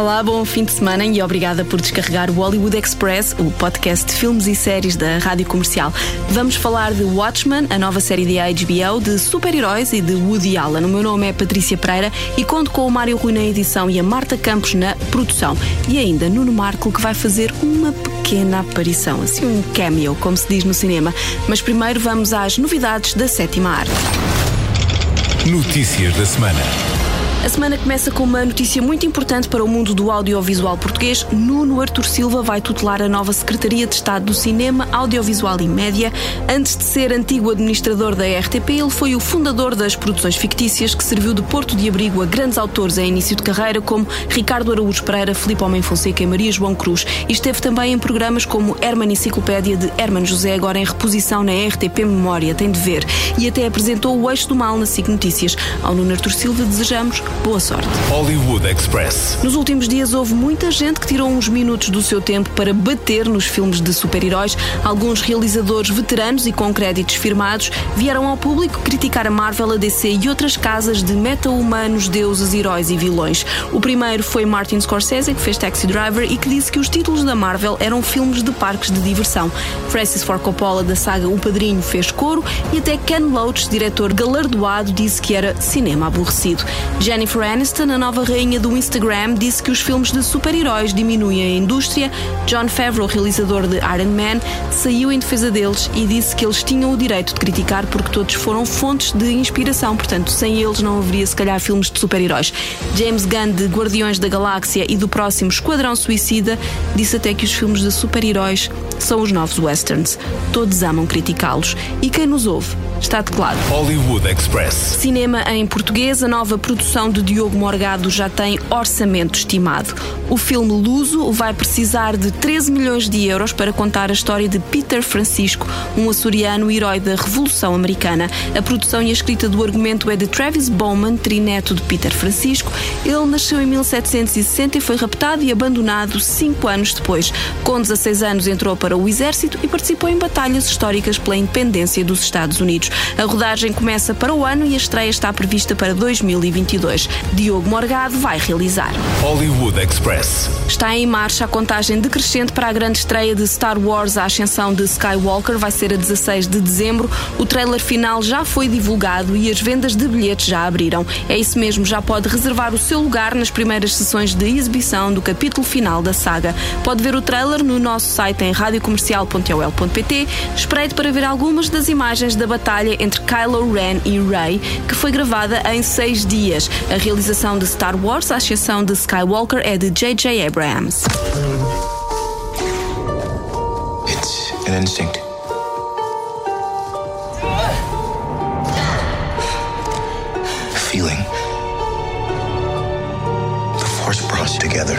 Olá, bom fim de semana e obrigada por descarregar o Hollywood Express, o podcast de filmes e séries da Rádio Comercial. Vamos falar de Watchmen, a nova série de HBO, de super-heróis e de Woody Allen. O meu nome é Patrícia Pereira e conto com o Mário Rui na edição e a Marta Campos na produção. E ainda Nuno Marco, que vai fazer uma pequena aparição, assim um cameo, como se diz no cinema. Mas primeiro vamos às novidades da sétima arte. Notícias da semana. A semana começa com uma notícia muito importante para o mundo do audiovisual português. Nuno Artur Silva vai tutelar a nova Secretaria de Estado do Cinema, Audiovisual e Média. Antes de ser antigo administrador da RTP, ele foi o fundador das produções fictícias que serviu de porto de abrigo a grandes autores em início de carreira como Ricardo Araújo Pereira, Filipe Homem Fonseca e Maria João Cruz. E esteve também em programas como Herman Enciclopédia de Herman José, agora em reposição na RTP Memória, tem de ver. E até apresentou o Eixo do Mal na SIC Notícias. Ao Nuno Artur Silva desejamos boa sorte. Hollywood Express. Nos últimos dias houve muita gente que tirou uns minutos do seu tempo para bater nos filmes de super-heróis. Alguns realizadores veteranos e com créditos firmados vieram ao público criticar a Marvel, a DC e outras casas de meta-humanos, deuses, heróis e vilões. O primeiro foi Martin Scorsese, que fez Taxi Driver e que disse que os títulos da Marvel eram filmes de parques de diversão. Francis Ford Coppola, da saga O Padrinho, fez coro e até Ken Loach, diretor galardoado, disse que era cinema aborrecido. Jennifer Aniston, a nova rainha do Instagram, disse que os filmes de super-heróis diminuem a indústria. John Favreau, realizador de Iron Man, saiu em defesa deles e disse que eles tinham o direito de criticar porque todos foram fontes de inspiração, portanto, sem eles não haveria se calhar filmes de super-heróis. James Gunn, de Guardiões da Galáxia e do próximo Esquadrão Suicida, disse até que os filmes de super-heróis são os novos westerns. Todos amam criticá-los. E quem nos ouve está declarado. Hollywood Express. Cinema em português, a nova produção de Diogo Morgado já tem orçamento estimado. O filme Luso vai precisar de 13 milhões de euros para contar a história de Peter Francisco, um açoriano herói da Revolução Americana. A produção e a escrita do argumento é de Travis Bowman, trineto de Peter Francisco. Ele nasceu em 1760 e foi raptado e abandonado cinco anos depois. Com 16 anos entrou para o exército e participou em batalhas históricas pela independência dos Estados Unidos. A rodagem começa para o ano e a estreia está prevista para 2022. Diogo Morgado vai realizar. Hollywood Express. Está em marcha a contagem decrescente para a grande estreia de Star Wars A Ascensão de Skywalker. Vai ser a 16 de dezembro. O trailer final já foi divulgado e as vendas de bilhetes já abriram. É isso mesmo, já pode reservar o seu lugar nas primeiras sessões de exibição do capítulo final da saga. Pode ver o trailer no nosso site em radiocomercial.ol.pt. Espreite para ver algumas das imagens da batalha entre Kylo Ren e Rey, que foi gravada em seis dias. A realização de Star Wars, à exceção de Skywalker, é de J.J. Abrams. It's an instinct. A feeling. The force brought us together.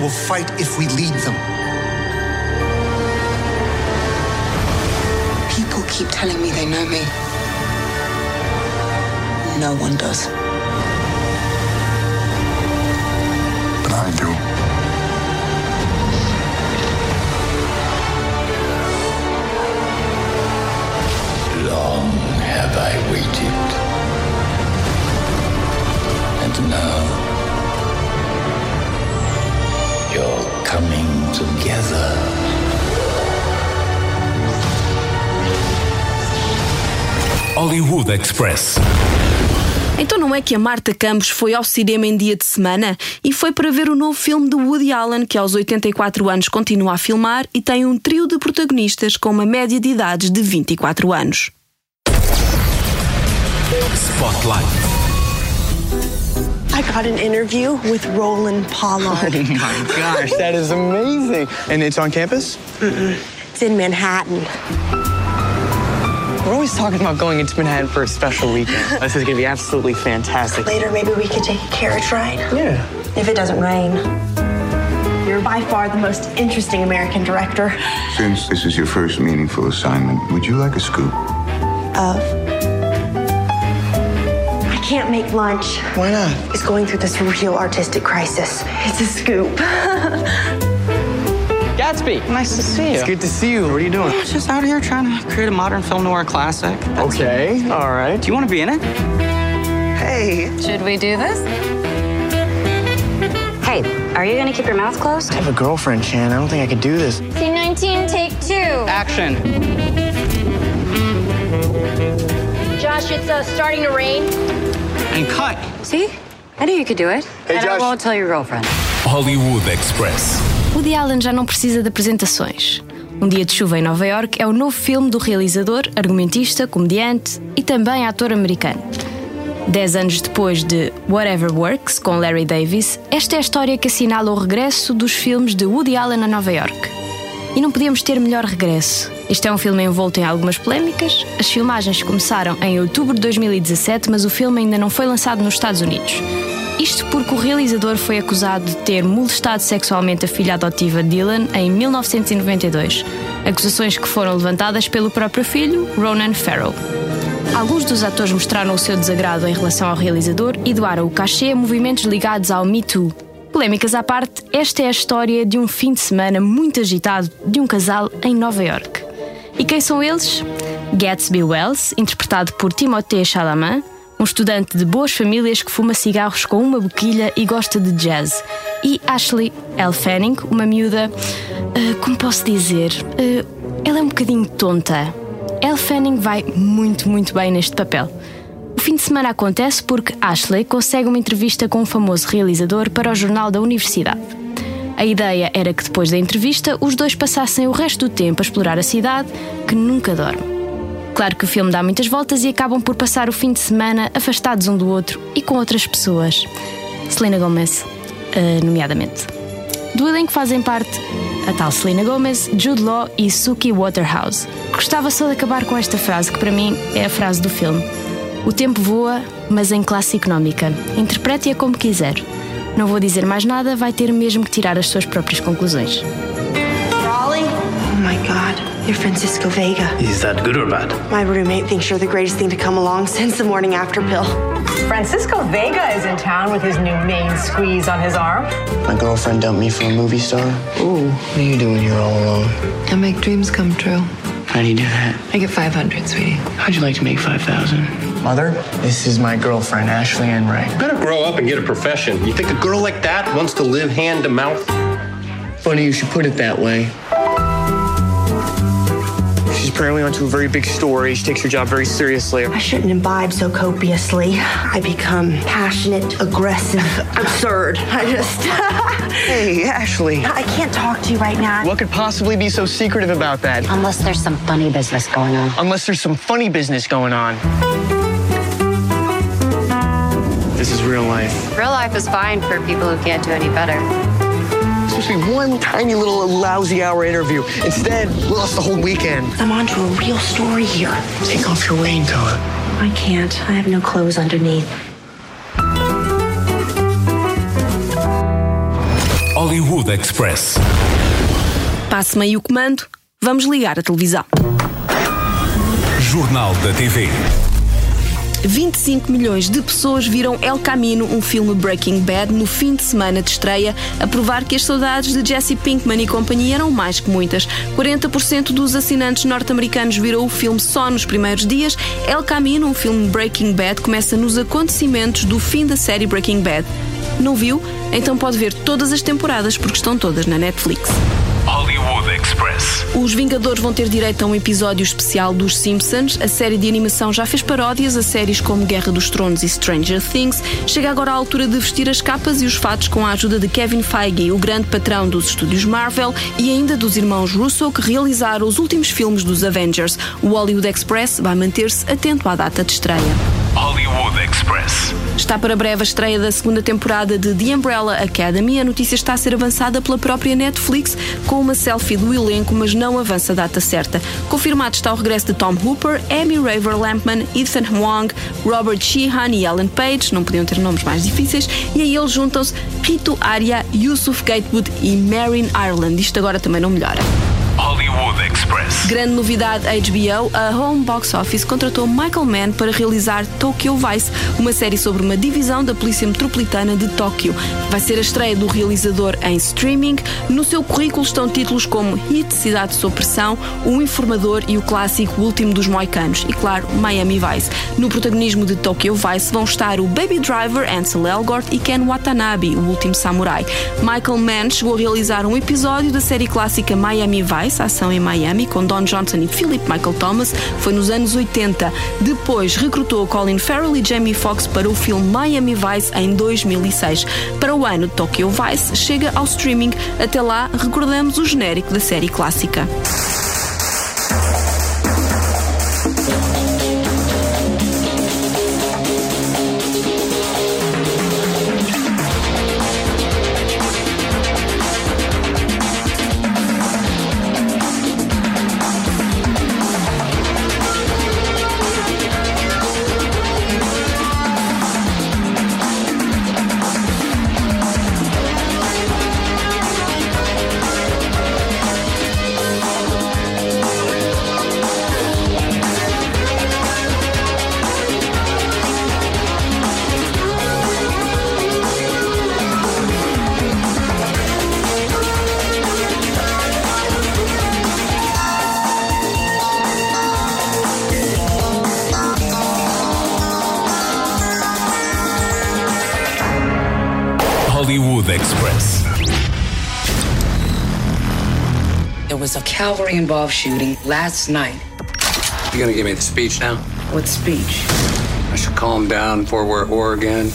Will fight if we lead them. People keep telling me they know me. No one does. Hollywood Express. Então não é que a Marta Campos foi ao cinema em dia de semana e foi para ver o novo filme de Woody Allen, que aos 84 anos continua a filmar e tem um trio de protagonistas com uma média de idades de 24 anos. Spotlight. I got an interview with Roland Pollard. Oh my gosh, that is amazing. And it's on campus? it's in Manhattan. We're always talking about going into Manhattan for a special weekend. this is gonna be absolutely fantastic. Later, maybe we could take a carriage ride. Yeah. If it doesn't rain. You're by far the most interesting American director. Since this is your first meaningful assignment, would you like a scoop? Of. I can't make lunch. Why not? He's going through this real artistic crisis. It's a scoop. Gatsby, nice to see you. It's good to see you. What are you doing? I was just out here trying to create a modern film noir classic. Okay, all right. Do you want to be in it? Hey. Should we do this? Hey, are you gonna keep your mouth closed? I have a girlfriend, Chan. I don't think I could do this. Scene 19, take two. Action. Josh, it's uh, starting to rain. And cut. See? I knew you could do it. Hey, and I won't tell your girlfriend. Hollywood Express. Woody Allen já não precisa de apresentações. Um Dia de Chuva em Nova York é o novo filme do realizador, argumentista, comediante e também ator americano. Dez anos depois de Whatever Works, com Larry Davis, esta é a história que assinala o regresso dos filmes de Woody Allen a Nova York. E não podíamos ter melhor regresso. Este é um filme envolto em algumas polémicas. As filmagens começaram em outubro de 2017, mas o filme ainda não foi lançado nos Estados Unidos. Isto porque o realizador foi acusado de ter molestado sexualmente a filha adotiva Dylan em 1992. Acusações que foram levantadas pelo próprio filho, Ronan Farrow. Alguns dos atores mostraram o seu desagrado em relação ao realizador e doaram o cachê a movimentos ligados ao Me Too. Polémicas à parte, esta é a história de um fim de semana muito agitado de um casal em Nova York. E quem são eles? Gatsby Wells, interpretado por Timothée Chalamet, um estudante de boas famílias que fuma cigarros com uma boquilha e gosta de jazz. E Ashley L. Fanning, uma miúda. ah, como posso dizer? Ah, ela é um bocadinho tonta. Elle Fanning vai muito, muito bem neste papel. O fim de semana acontece porque Ashley consegue uma entrevista com um famoso realizador para o jornal da universidade. A ideia era que depois da entrevista os dois passassem o resto do tempo a explorar a cidade, que nunca dorme. Claro que o filme dá muitas voltas e acabam por passar o fim de semana afastados um do outro e com outras pessoas. Selena Gomez, eh, nomeadamente. Do elenco fazem parte a tal Selena Gomez, Jude Law e Suki Waterhouse. Gostava só de acabar com esta frase, que para mim é a frase do filme. O tempo voa, mas em classe económica. Interprete-a como quiser. Não vou dizer mais nada, vai ter mesmo que tirar as suas próprias conclusões. You're Francisco Vega. Is that good or bad? My roommate thinks you're the greatest thing to come along since the morning after pill. Francisco Vega is in town with his new main squeeze on his arm. My girlfriend dumped me for a movie star. Ooh, what are you doing here all alone? I make dreams come true. How do you do that? I get 500, sweetie. How'd you like to make 5,000? Mother, this is my girlfriend, Ashley Enright. Better grow up and get a profession. You think a girl like that wants to live hand to mouth? Funny you should put it that way. She's apparently onto a very big story. She takes her job very seriously. I shouldn't imbibe so copiously. I become passionate, aggressive, absurd. I just. Hey, Ashley. I can't talk to you right now. What could possibly be so secretive about that? Unless there's some funny business going on. Unless there's some funny business going on. This is real life. Real life is fine for people who can't do any better. It's supposed to be one tiny little lousy hour interview. Instead, we lost the whole weekend. I'm onto a real story here. Take off your raincoat. I can't. I have no clothes underneath. Hollywood Express. Passe-me aí o comando, vamos ligar a televisão. Jornal da TV. 25 milhões de pessoas viram El Camino, um filme Breaking Bad, no fim de semana de estreia, a provar que as saudades de Jesse Pinkman e companhia eram mais que muitas. 40% dos assinantes norte-americanos viram o filme só nos primeiros dias. El Camino, um filme Breaking Bad, começa nos acontecimentos do fim da série Breaking Bad. Não viu? Então pode ver todas as temporadas porque estão todas na Netflix. Hollywood Express. Os Vingadores vão ter direito a um episódio especial dos Simpsons. A série de animação já fez paródias a séries como Guerra dos Tronos e Stranger Things. Chega agora a altura de vestir as capas e os fatos com a ajuda de Kevin Feige, o grande patrão dos estúdios Marvel, e ainda dos irmãos Russo, que realizaram os últimos filmes dos Avengers. O Hollywood Express vai manter-se atento à data de estreia. Hollywood Express. Está para breve a estreia da segunda temporada de The Umbrella Academy. A notícia está a ser avançada pela própria Netflix com uma selfie do elenco, mas não avança a data certa. Confirmado está o regresso de Tom Hooper, Amy Raver Lampman, Ethan Wong, Robert Sheehan e Ellen Page, não podiam ter nomes mais difíceis, e a eles juntam-se Rito Aria, Yusuf Gatewood e Marin Ireland. Isto agora também não melhora. Hollywood Express. Grande novidade HBO, a Home Box Office contratou Michael Mann para realizar Tokyo Vice, uma série sobre uma divisão da Polícia Metropolitana de Tóquio. Vai ser a estreia do realizador em streaming. No seu currículo estão títulos como Hit, Cidade sob Pressão, O Informador e o clássico Último dos Moicanos e, claro, Miami Vice. No protagonismo de Tokyo Vice vão estar o Baby Driver, Ansel Elgort e Ken Watanabe, o último samurai. Michael Mann chegou a realizar um episódio da série clássica Miami Vice, ação em Miami, com Don Johnson e Philip Michael Thomas, foi nos anos 80. Depois recrutou Colin Farrell e Jamie Foxx para o filme Miami Vice em 2006. Para o ano, Tokyo Vice chega ao streaming. Até lá, recordamos o genérico da série clássica. Cavalry involved shooting last night. You gonna give me the speech now? What speech? I should calm down before we're at war again.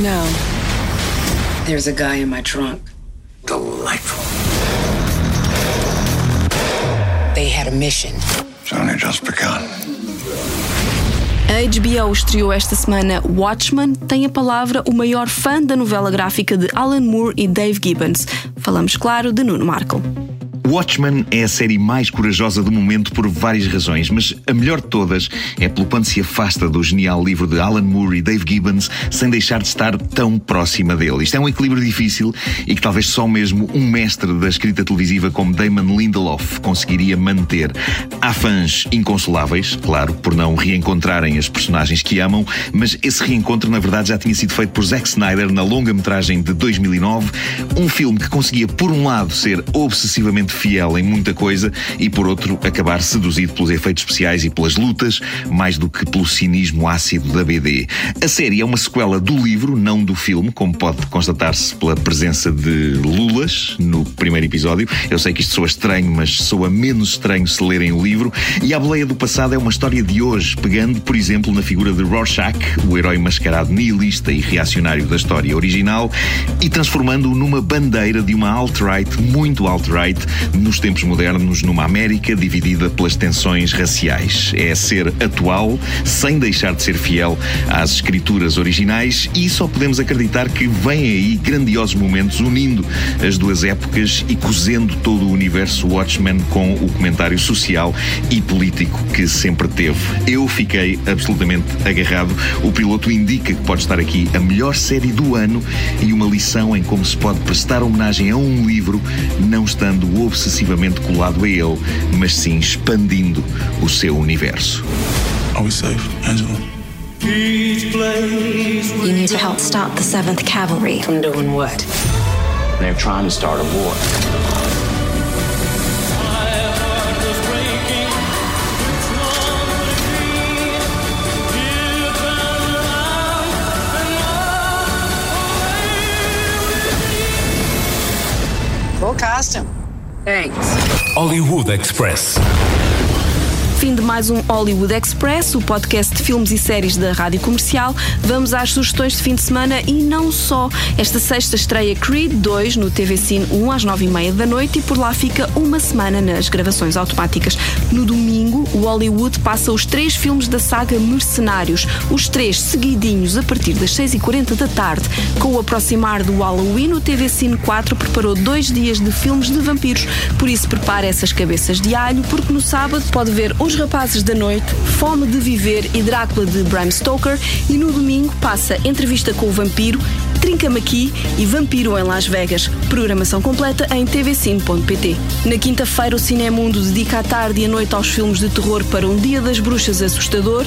No. There's a guy in my trunk. Delightful. They had a mission. It's only just begun. A HBO estreou esta semana Watchmen, tem a palavra o maior fã da novela gráfica de Alan Moore e Dave Gibbons. Falamos, claro, de Nuno Markle. Watchmen é a série mais corajosa do momento por várias razões, mas a melhor de todas é pelo quanto se afasta do genial livro de Alan Moore e Dave Gibbons sem deixar de estar tão próxima dele. Isto é um equilíbrio difícil e que talvez só mesmo um mestre da escrita televisiva como Damon Lindelof conseguiria manter. Há fãs inconsoláveis, claro, por não reencontrarem as personagens que amam, mas esse reencontro na verdade já tinha sido feito por Zack Snyder na longa-metragem de 2009, um filme que conseguia por um lado ser obsessivamente fiel em muita coisa e, por outro, acabar seduzido pelos efeitos especiais e pelas lutas, mais do que pelo cinismo ácido da BD. A série é uma sequela do livro, não do filme, como pode constatar-se pela presença de Lulas no primeiro episódio. Eu sei que isto soa estranho, mas soa menos estranho se lerem o livro. E a boleia do passado é uma história de hoje, pegando, por exemplo, na figura de Rorschach, o herói mascarado nihilista e reacionário da história original, e transformando-o numa bandeira de uma alt-right, muito alt-right, nos tempos modernos, numa América dividida pelas tensões raciais. É ser atual, sem deixar de ser fiel às escrituras originais, e só podemos acreditar que vêm aí grandiosos momentos unindo as duas épocas e cozendo todo o universo Watchmen com o comentário social e político que sempre teve. Eu fiquei absolutamente agarrado. O piloto indica que pode estar aqui a melhor série do ano e uma lição em como se pode prestar homenagem a um livro, não estando obsessivamente colado a ele, mas sim expandindo o seu universo. Are we safe, Angela? You need to help stop the 7th Cavalry. From doing what? They're trying to start a war. Full costume. Thanks. Hollywood Express. Fim de mais um Hollywood Express, o podcast de filmes e séries da Rádio Comercial. Vamos às sugestões de fim de semana e não só. Esta sexta estreia Creed 2 no TV Cine 1 às 9h30 da noite e por lá fica uma semana nas gravações automáticas. No domingo, o Hollywood passa os três filmes da saga Mercenários, os três seguidinhos a partir das 6h40 da tarde. Com o aproximar do Halloween, o TV Cine 4 preparou dois dias de filmes de vampiros. Por isso, prepare essas cabeças de alho, porque no sábado pode ver Os Rapazes da Noite, Fome de Viver e Drácula de Bram Stoker e no domingo passa Entrevista com o Vampiro Trinca-me Aqui e Vampiro em Las Vegas. Programação completa em tvcine.pt. Na quinta-feira, o Cinemundo dedica a tarde e a noite aos filmes de terror para um Dia das Bruxas assustador.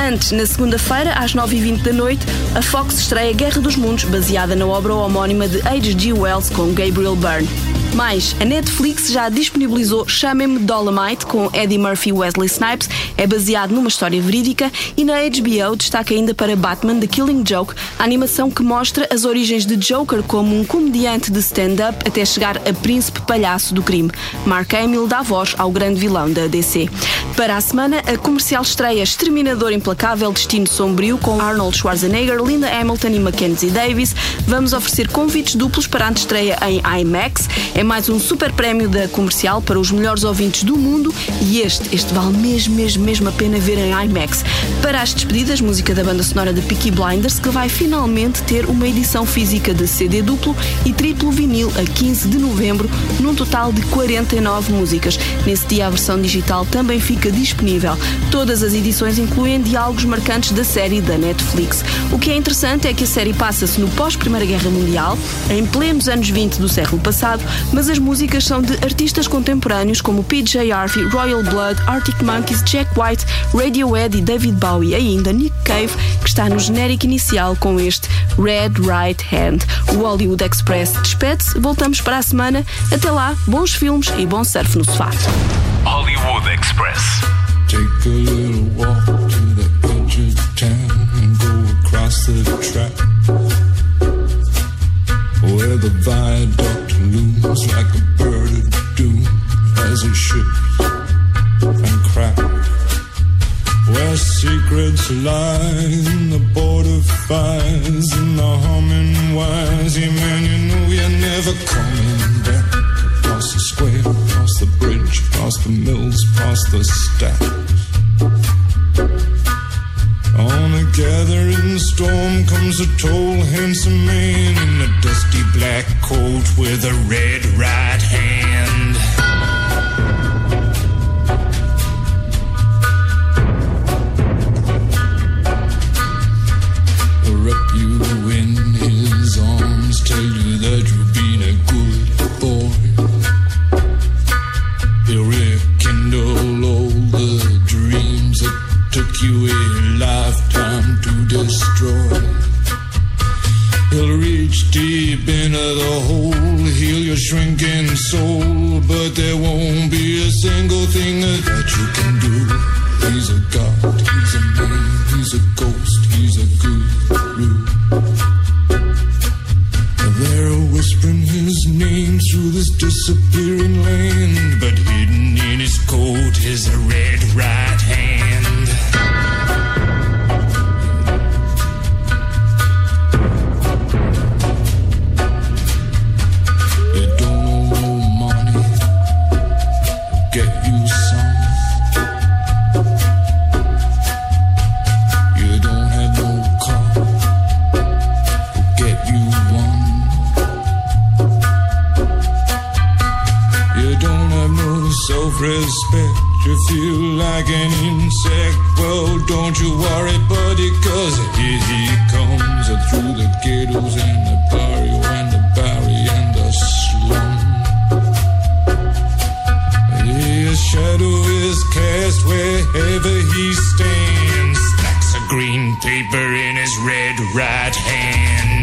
Antes, na segunda-feira, às 9h20 da noite, a Fox estreia Guerra dos Mundos, baseada na obra homónima de H.G. Wells com Gabriel Byrne. Mais, a Netflix já disponibilizou Chamem-me Dolomite com Eddie Murphy e Wesley Snipes, é baseado numa história verídica e na HBO destaca ainda para Batman The Killing Joke, a animação que mostra as origens de Joker como um comediante de stand-up até chegar a príncipe palhaço do crime. Mark Hamill dá voz ao grande vilão da DC. Para a semana, a comercial estreia Exterminador Implacável Destino Sombrio com Arnold Schwarzenegger, Linda Hamilton e Mackenzie Davis. Vamos oferecer convites duplos para a estreia em IMAX. É mais um super prémio da comercial para os melhores ouvintes do mundo e este, este vale mesmo, mesmo, mesmo a pena ver em IMAX. Para as despedidas, música da banda sonora de Peaky Blinders, que vai finalmente ter uma edição física de CD duplo e triplo vinil a 15 de novembro, num total de 49 músicas. Nesse dia, a versão digital também fica disponível. Todas as edições incluem diálogos marcantes da série da Netflix. O que é interessante é que a série passa-se no pós-Primeira Guerra Mundial, em plenos anos 20 do século passado, mas as músicas são de artistas contemporâneos como PJ Harvey, Royal Blood, Arctic Monkeys, Jack White, Radiohead e David Bowie, e ainda Nick Cave, que está no genérico inicial com este Red Right Hand. O Hollywood Express despede-se, voltamos para a semana. Até lá, bons filmes e bom surf no sofá. Hollywood Express. Take a little walk to the edge of town and go across the track where the viaduct looms like a bird of doom as it ships and cracks. Where secrets lie in the border fires and the humming wires. Yeah, man, you know you're never coming shrinking cast wherever he stands. Stacks of green paper in his red right hand.